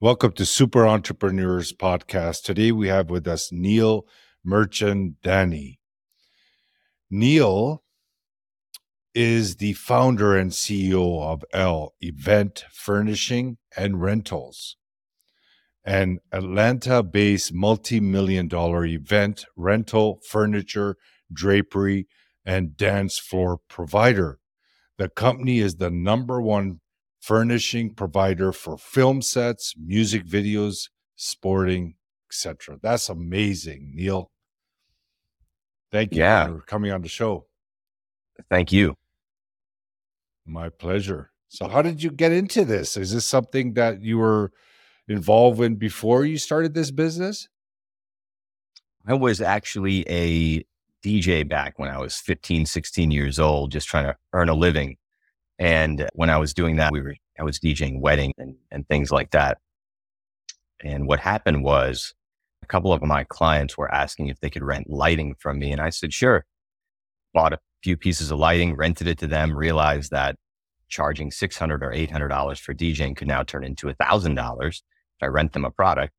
Welcome to Super Entrepreneurs Podcast. Today we have with us Neil Mirchandani. Neil is the founder and CEO of L Event Furnishing and Rentals, an Atlanta based multi million dollar event rental, furniture, drapery, and dance floor provider. The company is the number one furnishing provider for film sets, music videos, sporting, etc. That's amazing, Neil. Thank you Yeah. for coming on the show. Thank you. My pleasure. So, how did you get into this? Is this something that you were involved in before you started this business? I was actually a DJ back when I was 15, 16 years old, just trying to earn a living. And when I was doing that, we were, I was DJing weddings and, and things like that. And what happened was a couple of my clients were asking if they could rent lighting from me. And I said, sure. Bought a few pieces of lighting, rented it to them, realized that charging 600 or $800 for DJing could now turn into $1,000 if I rent them a product.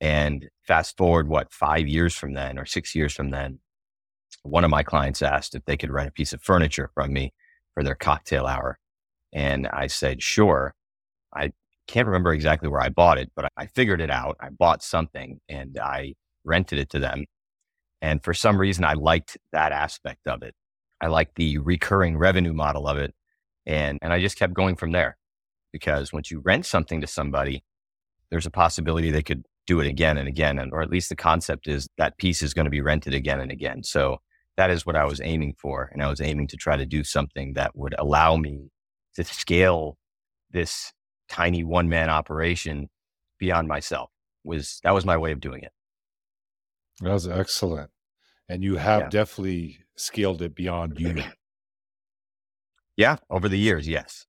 And fast forward, what, five years from then or six years from then, one of my clients asked if they could rent a piece of furniture from me for their cocktail hour. And I said, sure. I can't remember exactly where I bought it, but I figured it out. I bought something and I rented it to them. And for some reason, I liked that aspect of it. I like the recurring revenue model of it. And, and I just kept going from there because once you rent something to somebody, there's a possibility they could do it again and again. And, or at least the concept is that piece is going to be rented again and again. So that is what I was aiming for. And I was aiming to try to do something that would allow me to scale this tiny one man operation beyond myself was that was my way of doing it. That was excellent. And you have Yeah. definitely scaled it beyond you. Yeah. Over the years. Yes.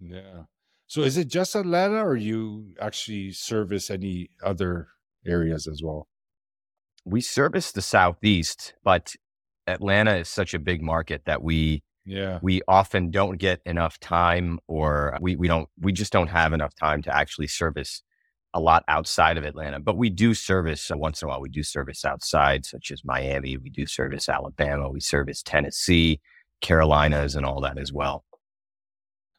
Yeah. So is it just Atlanta or you actually service any other areas as well? We service the Southeast, but Atlanta is such a big market that we Yeah. we often don't get enough time or we, we don't we just don't have enough time to actually service a lot outside of Atlanta. But we do service uh, once in a while we do service outside, such as Miami, we do service Alabama, we service Tennessee, Carolinas and all that as well.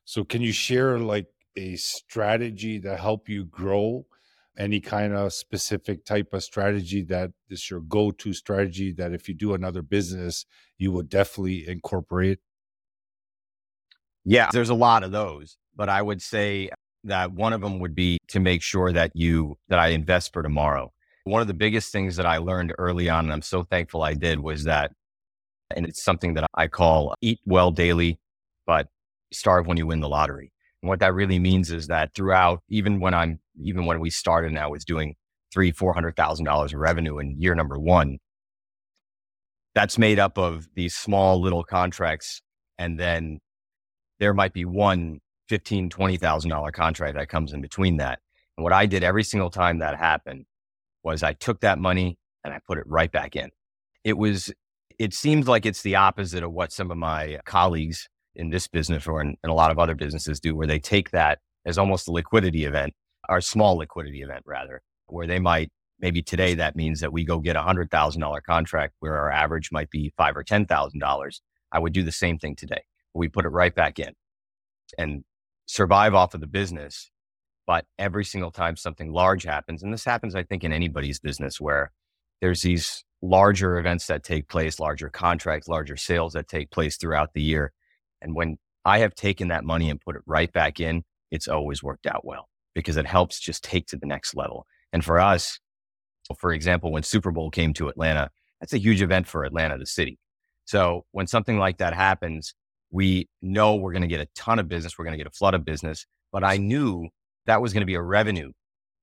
So can you share like a strategy to help you grow? Any kind of specific type of strategy that is your go-to strategy that if you do another business, you would definitely incorporate? Yeah, there's a lot of those, but I would say that one of them would be to make sure that you that I invest for tomorrow. One of the biggest things that I learned early on, and I'm so thankful I did, was that, and it's something that I call eat well daily, but starve when you win the lottery. And what that really means is that throughout, even when I'm, even when we started and I was doing three, four hundred thousand dollars of revenue in year number one, that's made up of these small little contracts, and then there might be one fifteen, twenty thousand dollar contract that comes in between that. And what I did every single time that happened was I took that money and I put it right back in. It was, it seems like it's the opposite of what some of my colleagues in this business or in, in a lot of other businesses do, where they take that as almost a liquidity event or small liquidity event rather, where they might maybe today that means that we go get a hundred thousand dollar contract where our average might be five or ten thousand dollars. I would do the same thing today. We put it right back in and survive off of the business. But every single time something large happens, and this happens, I think, in anybody's business where there's these larger events that take place, larger contracts, larger sales that take place throughout the year. And when I have taken that money and put it right back in, it's always worked out well because it helps just take to the next level. And for us, for example, when Super Bowl came to Atlanta, that's a huge event for Atlanta, the city. So when something like that happens, we know we're going to get a ton of business. We're going to get a flood of business. But I knew that was going to be a revenue.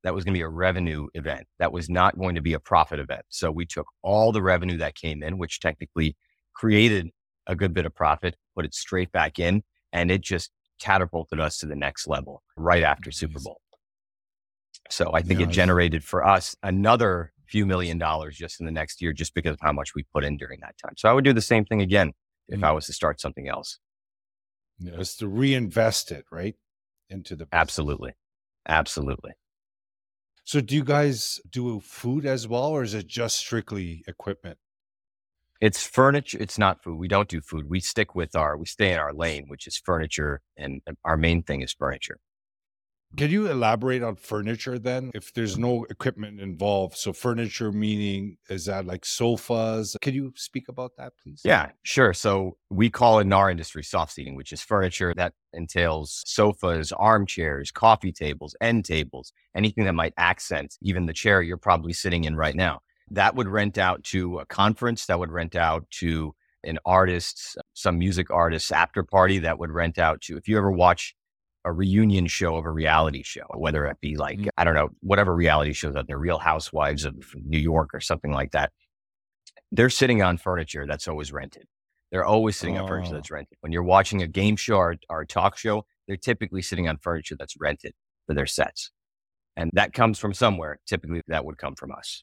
That was going to be a revenue event. That was not going to be a profit event. So we took all the revenue that came in, which technically created a good bit of profit, put it straight back in, and it just catapulted us to the next level right after Super Bowl. So I think Yeah, it generated for us another few million dollars just in the next year, just because of how much we put in during that time. So I would do the same thing again if Mm. I was to start something else. You know, it's to reinvest it right into the business. Absolutely. Absolutely. So, do you guys do food as well, or is it just strictly equipment? It's furniture. It's not food. We don't do food. We stick with our, we stay in our lane, which is furniture. And our main thing is furniture. Can you elaborate on furniture then? If there's no equipment involved, so furniture meaning is that like sofas? Can you speak about that, please? Yeah, sure. So we call in our industry soft seating, which is furniture that entails sofas, armchairs, coffee tables, end tables, anything that might accent even the chair you're probably sitting in right now. That would rent out to a conference, that would rent out to an artist, some music artist's after party, that would rent out to, if you ever watch a reunion show of a reality show, whether it be like, Mm. I don't know, whatever reality shows out there, Real Housewives of New York or something like that. They're sitting on furniture that's always rented. They're always sitting on furniture Oh. that's rented. When you're watching a game show or, or a talk show, they're typically sitting on furniture that's rented for their sets. And that comes from somewhere. Typically, that would come from us.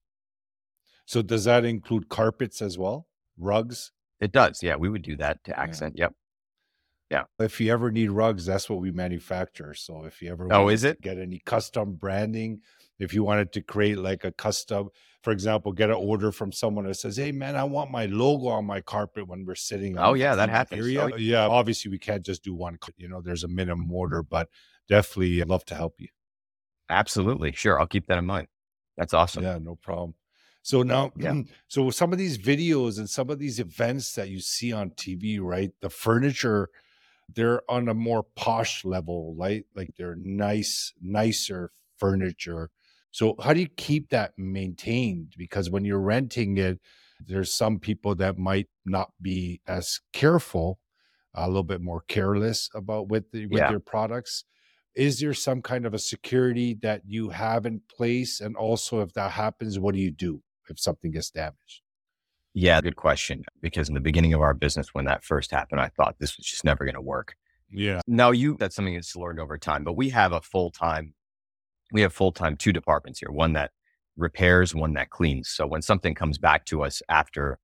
So, does that include carpets as well? Rugs? It does. Yeah, we would do that to Yeah. accent. Yep. If you ever need rugs, that's what we manufacture. So, if you ever Oh, is it? get any custom branding, if you wanted to create like a custom, for example, get an order from someone that says, "Hey, man, I want my logo on my carpet when we're sitting." Oh, yeah, that happens. Area. Oh, yeah, obviously we can't just do one. You know, there's a minimum order, but definitely I'd love to help you. Absolutely. Sure. I'll keep that in mind. That's awesome. Yeah, no problem. So now, Yeah. so some of these videos and some of these events that you see on TV, right? The furniture, they're on a more posh level, right? Like they're nice, nicer furniture. So how do you keep that maintained? Because when you're renting it, there's some people that might not be as careful, a little bit more careless about with the, with Yeah. their products is there some kind of a security that you have in place and also if that happens what do you do if something gets damaged Yeah, good question. Because in the beginning of our business, when that first happened, I thought this was just never going to work. yeah Now you, that's something that's learned over time, but we have a full time, we have full time two departments here one that repairs, one that cleans. So when something comes back to us after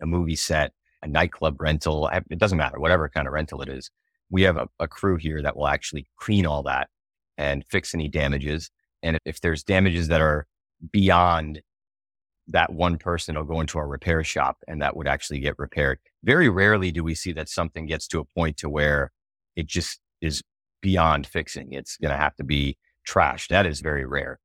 a movie set, a nightclub rental, it doesn't matter, whatever kind of rental it is, we have a, a crew here that will actually clean all that and fix any damages. And if there's damages that are beyond that one person will go into our repair shop and that would actually get repaired. Very rarely do we see that something gets to a point to where it just is beyond fixing. It's going to have to be trashed. That is very rare.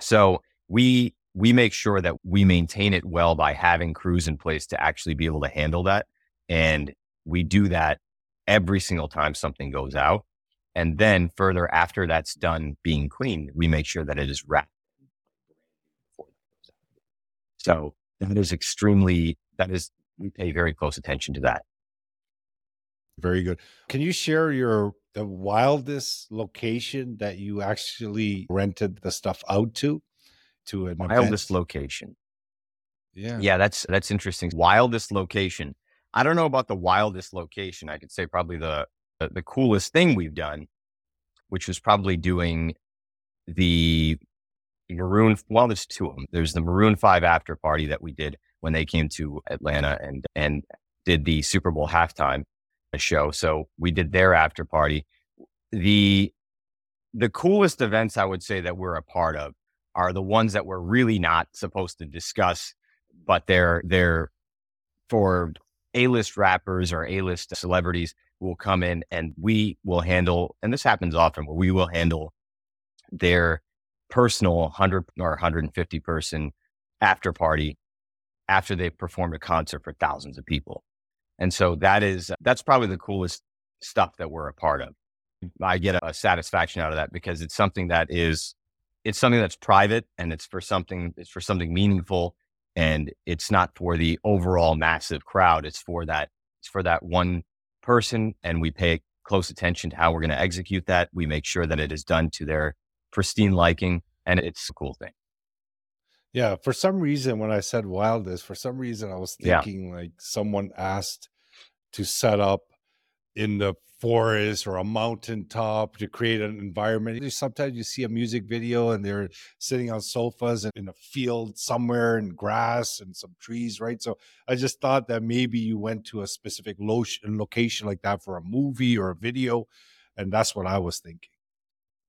So we we make sure that we maintain it well by having crews in place to actually be able to handle that. And we do that every single time something goes out. And then further after that's done being cleaned, we make sure that it is wrapped. So that is extremely, that is, we pay very close attention to that. very good can you share your the wildest location that you actually rented the stuff out to to a Wildest event? location. yeah Yeah, that's, that's interesting. Wildest location. I don't know about the wildest location. I could say probably the, the, the coolest thing we've done, which was probably doing the Maroon. Well, there's two of them. There's the Maroon Five after party that we did when they came to Atlanta and and did the Super Bowl halftime uh, show. So we did their after party. The the coolest events I would say that we're a part of are the ones that we're really not supposed to discuss, but they're they're for A-list rappers or A-list celebrities will come in and we will handle, and this happens often where we will handle their personal 100 or 150 person after party after they've performed a concert for thousands of people. And so that is, that's probably the coolest stuff that we're a part of. I get a, a satisfaction out of that because it's something that is, it's something that's private and it's for something, it's for something meaningful and it's not for the overall massive crowd. It's for that, it's for that one person and we pay close attention to how we're going to execute that. We make sure that it is done to their pristine liking and it's a cool thing. Yeah, for some reason, when I said wildest, for some reason, I was Yeah. thinking like someone asked to set up in the forest or a mountaintop to create an environment. Sometimes you see a music video and they're sitting on sofas in a field somewhere in grass and some trees, right? So I just thought that maybe you went to a specific location like that for a movie or a video. And that's what I was thinking.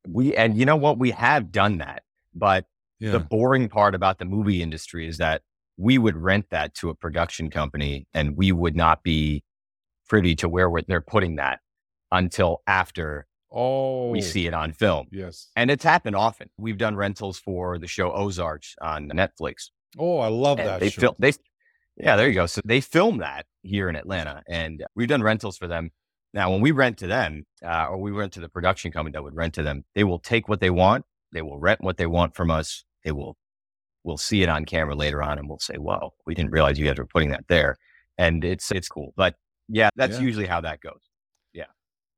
We, and you know what? We have done that. But yeah. the boring part about the movie industry is that we would rent that to a production company and we would not be privy to where they're putting that until after oh. we see it on film. Yes. And it's happened often. We've done rentals for the show Ozarks on Netflix. Oh, I love and that. They film they Yeah, there you go. So they film that here in Atlanta and we've done rentals for them. Now, when we rent to them, uh, or we rent to the production company that would rent to them, they will take what they want. They will rent what they want from us. They will, we'll see it on camera later on and we'll say, "Whoa, we didn't realize you guys were putting that there." And it's, it's cool. But yeah, that's yeah. usually how that goes. Yeah,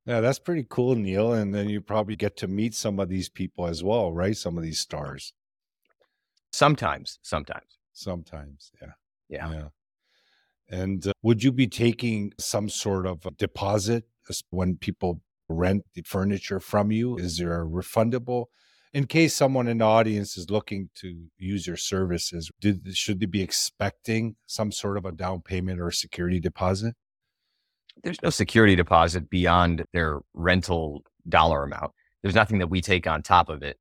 yeah, that's pretty cool, Neil. And then you probably get to meet some of these people as well, right? Some of these stars. Sometimes, sometimes. Sometimes, yeah. Yeah. Yeah. And uh, would you be taking some sort of deposit when people rent the furniture from you? Is there a refundable? In case someone in the audience is looking to use your services, did, should they be expecting some sort of a down payment or security deposit? there's no security deposit beyond their rental dollar amount. There's nothing that we take on top of it.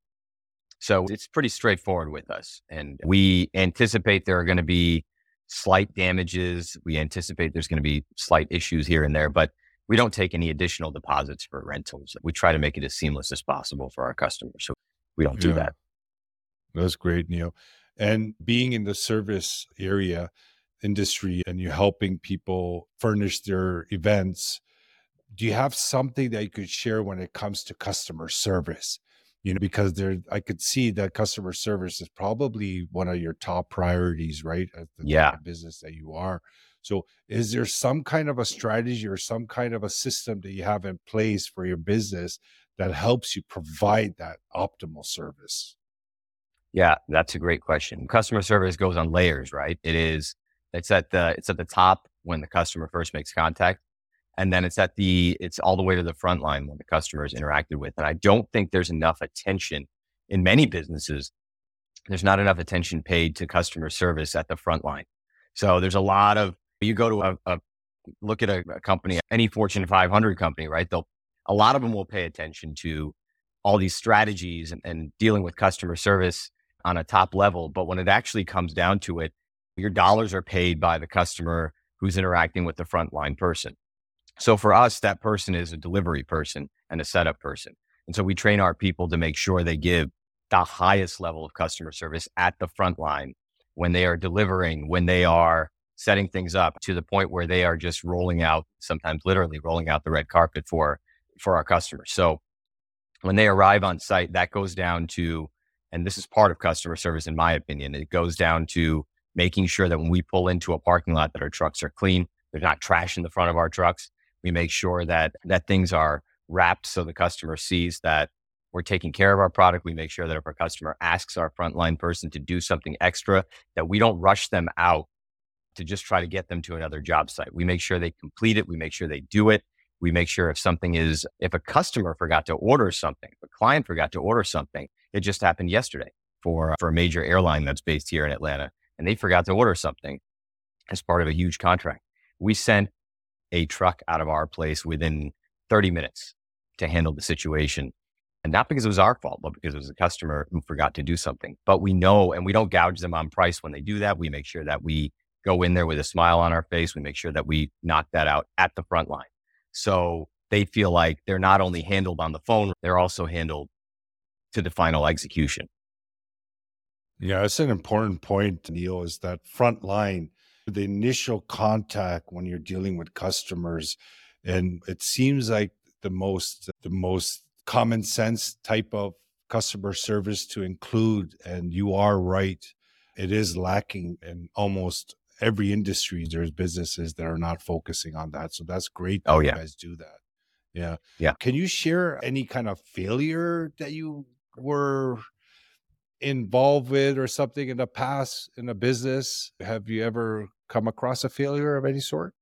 So it's pretty straightforward with us. And we anticipate there are going to be slight damages. We anticipate there's going to be slight issues here and there, but we don't take any additional deposits for rentals. We try to make it as seamless as possible for our customers. So we don't do yeah. that. That's great, Neil. And being in the service area, industry and you're helping people furnish their events do you have something that you could share when it comes to customer service you know because there i could see that customer service is probably one of your top priorities right at the yeah. business that you are. So is there some kind of a strategy or some kind of a system that you have in place for your business that helps you provide that optimal service? Yeah that's a great question. Customer service goes on layers right? It is it's at the it's at the top when the customer first makes contact, and then it's at the it's all the way to the front line when the customer is interacted with. And I don't think there's enough attention in many businesses. There's not enough attention paid to customer service at the front line. So there's a lot of you go to a, a look at a, a company, any Fortune 500 company, right? They'll a lot of them will pay attention to all these strategies and, and dealing with customer service on a top level. But when it actually comes down to it, your dollars are paid by the customer who's interacting with the frontline person. So for us, that person is a delivery person and a setup person. And so we train our people to make sure they give the highest level of customer service at the front line when they are delivering, when they are setting things up to the point where they are just rolling out, sometimes literally rolling out the red carpet for, for our customers. So when they arrive on site, that goes down to, and this is part of customer service, in my opinion, it goes down to making sure that when we pull into a parking lot that our trucks are clean, there's not trash in the front of our trucks. We make sure that that things are wrapped so the customer sees that we're taking care of our product. We make sure that if our customer asks our frontline person to do something extra, that we don't rush them out to just try to get them to another job site. We make sure they complete it. We make sure they do it. We make sure if something is, if a customer forgot to order something, if a client forgot to order something, it just happened yesterday for, for a major airline that's based here in Atlanta and they forgot to order something as part of a huge contract. We sent a truck out of our place within 30 minutes to handle the situation. And not because it was our fault, but because it was a customer who forgot to do something. But we know, and we don't gouge them on price when they do that. We make sure that we go in there with a smile on our face. We make sure that we knock that out at the front line. So they feel like they're not only handled on the phone, they're also handled to the final execution. Yeah, it's an important point, Neil, is that front line, the initial contact when you're dealing with customers. And it seems like the most the most common sense type of customer service to include. And you are right. It is lacking in almost every industry. There's businesses that are not focusing on that. So that's great that oh, yeah. you guys do that. Yeah. Yeah. Can you share any kind of failure that you were involved with or something in the past in a business? Have you ever come across a failure of any sort?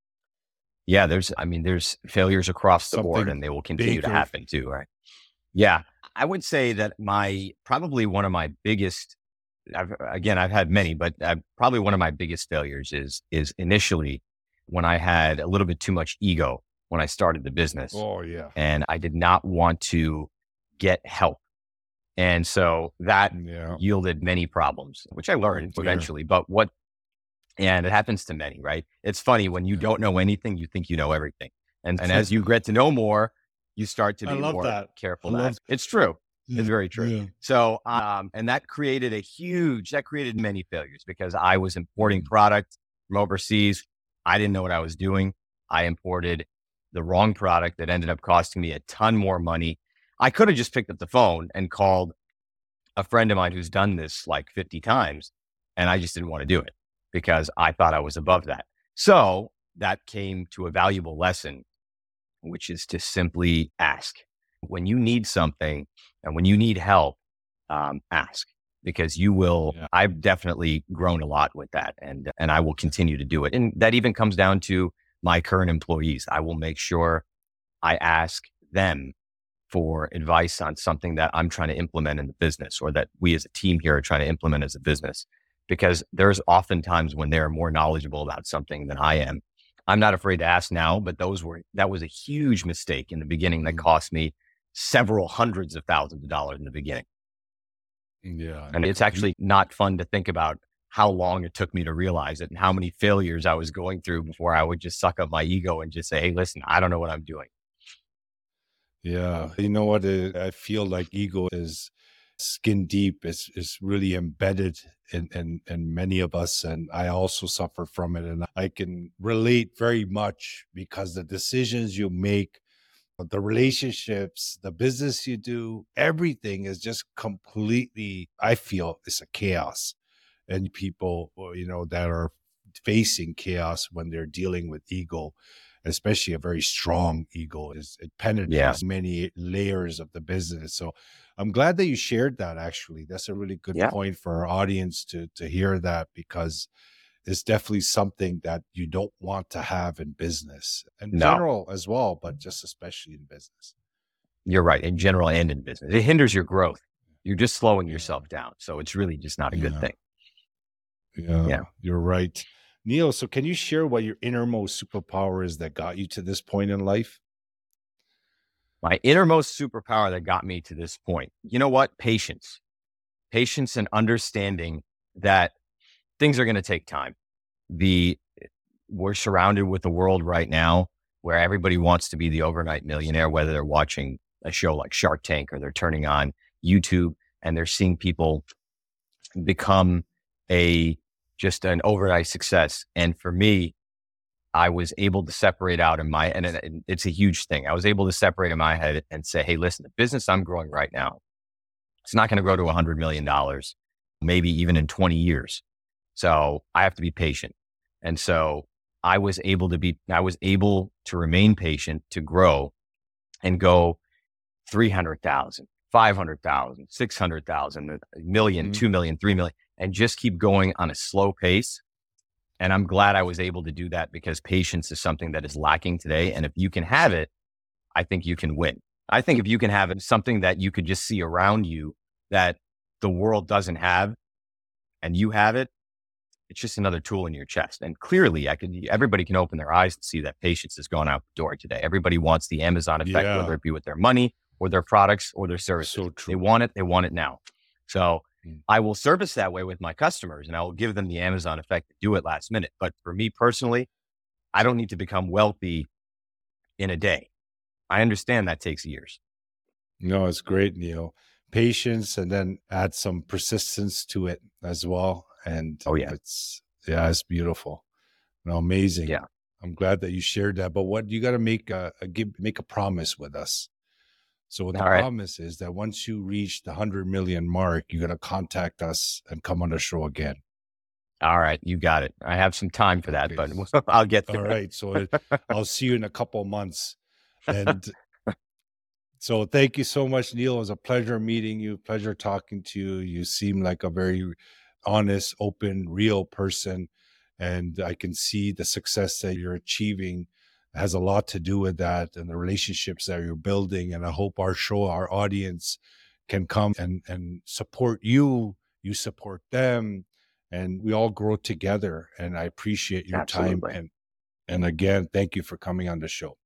Yeah, there's, I mean, there's failures across the Something board and they will continue to happen too, right? Yeah. I would say that my, probably one of my biggest, I've, again, I've had many, but uh, probably one of my biggest failures is, is initially when I had a little bit too much ego when I started the business. Oh, yeah. And I did not want to get help. And so that yeah. yielded many problems, which I learned eventually. But what and it happens to many, right? It's funny when you don't know anything, you think you know everything. And, and as you get to know more, you start to be more that. careful. It's true. Yeah. It's very true. Yeah. So, um, and that created a huge, that created many failures because I was importing mm. product from overseas. I didn't know what I was doing. I imported the wrong product that ended up costing me a ton more money. I could have just picked up the phone and called a friend of mine who's done this like 50 times, and I just didn't want to do it because I thought I was above that. So that came to a valuable lesson, which is to simply ask. When you need something and when you need help, um, ask because you will. Yeah. I've definitely grown a lot with that, and and I will continue to do it. And that even comes down to my current employees. I will make sure I ask them for advice on something that I'm trying to implement in the business, or that we as a team here are trying to implement as a business because there's often times when they're more knowledgeable about something than I am. I'm not afraid to ask now, but those were that was a huge mistake in the beginning that mm. cost me several hundreds of thousands of dollars in the beginning. Yeah. And it's actually not fun to think about how long it took me to realize it and how many failures I was going through before I would just suck up my ego and just say, Hey, listen, I don't know what I'm doing. Yeah. You know what? I feel like ego is skin deep. is it's really embedded in, in, in many of us. And I also suffer from it. And I can relate very much because the decisions you make, the relationships, the business you do, everything is just completely, I feel, it's a chaos. And people, you know, that are facing chaos when they're dealing with ego especially a very strong ego is it penetrates yeah. many layers of the business so I'm glad that you shared that. Actually, that's a really good yeah. point for our audience to to hear that because it's definitely something that you don't want to have in business, in no. general as well, but just especially in business. You're right, in general and in business, it hinders your growth. You're just slowing yourself down, so it's really just not a good thing. Yeah, yeah, you're right. Neil, so can you share what your innermost superpower is that got you to this point in life? my innermost superpower that got me to this point. You know what? Patience, patience and understanding that things are going to take time. The we're surrounded with a world right now where everybody wants to be the overnight millionaire, whether they're watching a show like Shark Tank or they're turning on YouTube and they're seeing people become a just an overnight success. And for me, I was able to separate out in my, and it's a huge thing. I was able to separate in my head and say, Hey, listen, the business I'm growing right now, it's not going to grow to a hundred million dollars, maybe even in 20 years. So I have to be patient. And so I was able to be, I was able to remain patient to grow and go 300,000, 500,000, 600,000, a million, mm-hmm. 2 million, 3 million, and just keep going on a slow pace and I'm glad I was able to do that because patience is something that is lacking today. And if you can have it, I think you can win. I think if you can have it, something that you could just see around you that the world doesn't have and you have it, it's just another tool in your chest. And clearly I could, everybody can open their eyes and see that patience has gone out the door today. Everybody wants the Amazon effect, yeah. whether it be with their money or their products or their services. So they want it. They want it now. So. Mm. I will service that way with my customers and I will give them the Amazon effect to do it last minute. But for me personally, I don't need to become wealthy in a day. I understand that takes years. No, it's great, Neil. Patience and then add some persistence to it as well. And oh yeah, it's yeah, it's beautiful. No, amazing. Yeah. I'm glad that you shared that. But what you got to make a, a give make a promise with us. So what the All promise right. is that once you reach the hundred million mark, you're gonna contact us and come on the show again. All right, you got it. I have some time for that, okay. but I'll get there. All right, so it, I'll see you in a couple months. And so, thank you so much, Neil. It was a pleasure meeting you. Pleasure talking to you. You seem like a very honest, open, real person, and I can see the success that you're achieving has a lot to do with that and the relationships that you're building. And I hope our show, our audience can come and, and support you. You support them and we all grow together. And I appreciate your Absolutely. time. And, and again, thank you for coming on the show.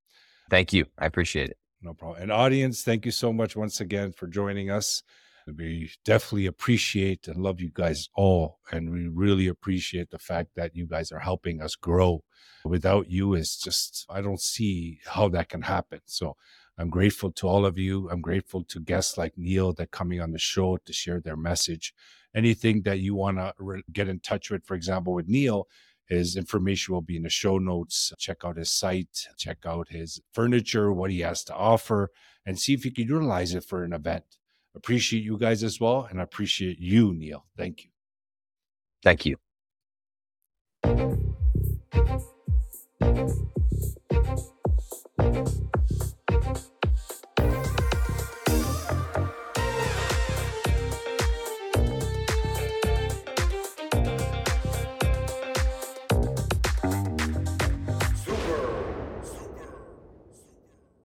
Thank you. I appreciate it. No problem. And audience, thank you so much once again for joining us. We definitely appreciate and love you guys all. And we really appreciate the fact that you guys are helping us grow. Without you, it's just, I don't see how that can happen. So I'm grateful to all of you. I'm grateful to guests like Neil that coming on the show to share their message. Anything that you want to re- get in touch with, for example, with Neil, his information will be in the show notes. Check out his site, check out his furniture, what he has to offer, and see if you can utilize it for an event. Appreciate you guys as well. And I appreciate you, Neil. Thank you. Thank you. Thank you.